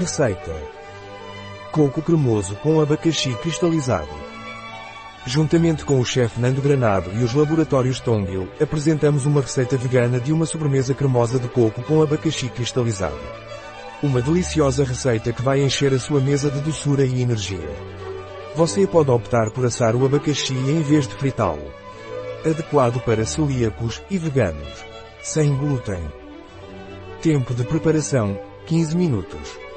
Receita: Coco cremoso com abacaxi cristalizado. Juntamente com o chefe Nando Granado e os laboratórios Tongil, apresentamos uma receita vegana de uma sobremesa cremosa de coco com abacaxi cristalizado. Uma deliciosa receita que vai encher a sua mesa de doçura e energia. Você pode optar por assar o abacaxi em vez de fritá-lo. Adequado para celíacos e veganos. Sem glúten. Tempo de preparação, 15 minutos.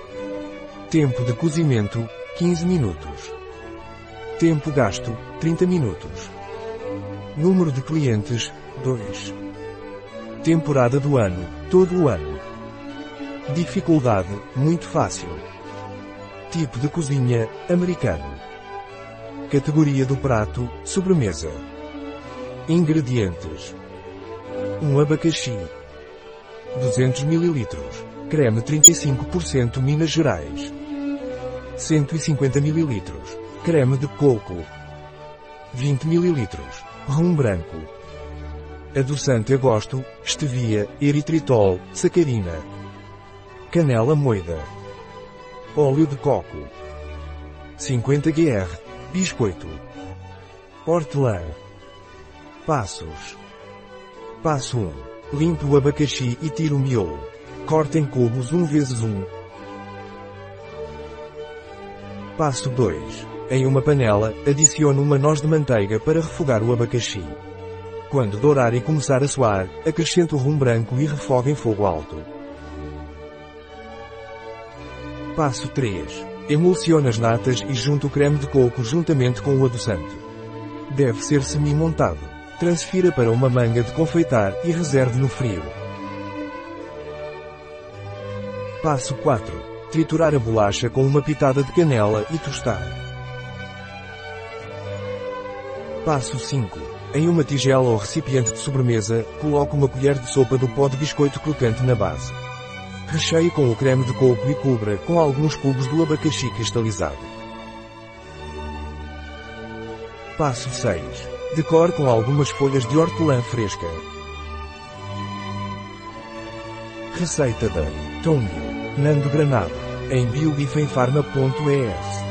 Tempo de cozimento, 15 minutos. Tempo gasto, 30 minutos. Número de clientes, 2. Temporada do ano, todo o ano. Dificuldade, muito fácil. Tipo de cozinha, americano. Categoria do prato, sobremesa. Ingredientes. 1 abacaxi. 200 ml. Creme 35% Minas Gerais. 150 ml. Creme de coco. 20 ml. Rum branco. Adoçante a gosto, stevia, eritritol, sacarina. Canela moída. Óleo de coco. 50 gr. Biscoito. Hortelã. Passos. Passo 1. Limpe o abacaxi e tire o miolo. Corte em cubos 1 vezes 1. Passo 2. Em uma panela, adicione uma noz de manteiga para refogar o abacaxi. Quando dourar e começar a suar, acrescente o rum branco e refogue em fogo alto. Passo 3. Emulsione as natas e junte o creme de coco juntamente com o adoçante. Deve ser semi-montado. Transfira para uma manga de confeitar e reserve no frio. Passo 4. Triturar a bolacha com uma pitada de canela e tostar. Passo 5. Em uma tigela ou recipiente de sobremesa, coloque uma colher de sopa do pó de biscoito crocante na base. Recheie com o creme de coco e cubra com alguns cubos do abacaxi cristalizado. Passo 6. Decore com algumas folhas de hortelã fresca. Receita da Tongio, Nando Granado, em biobifenfarma.es